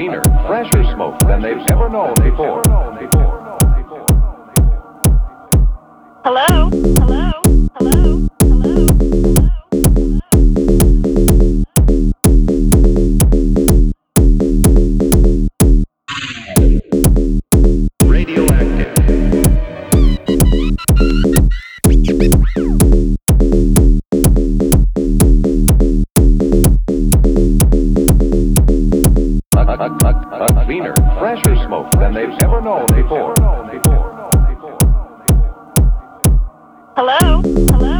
cleaner, fresher smoke than they've ever known before. Hello? Cleaner, fresher smoke than they've ever known before. Hello? Hello? Hello?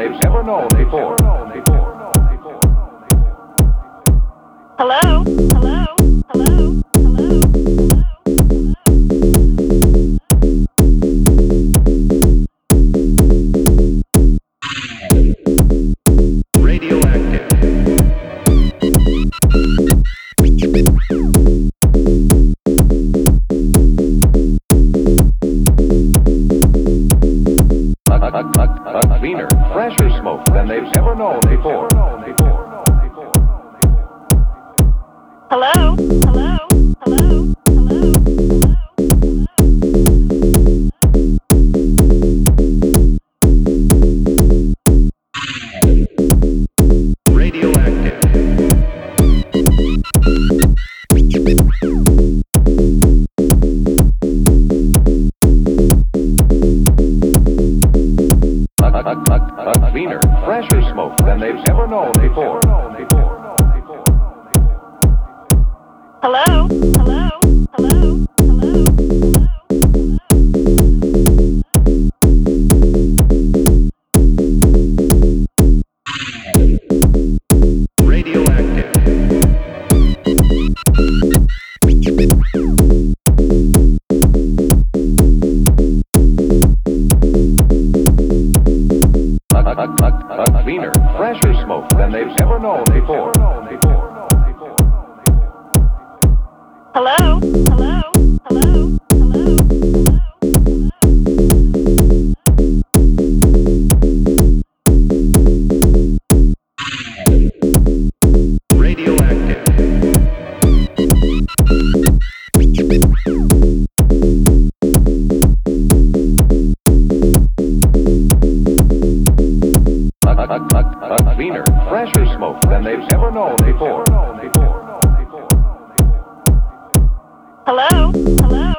They've ever known before. Hello? A, cleaner, fresher smoke than they've ever known before. Hello? They've ever known before. Hello? A, a, cleaner, fresher smoke than they've ever known before. Hello? Than they've ever known before. Hello? Hello?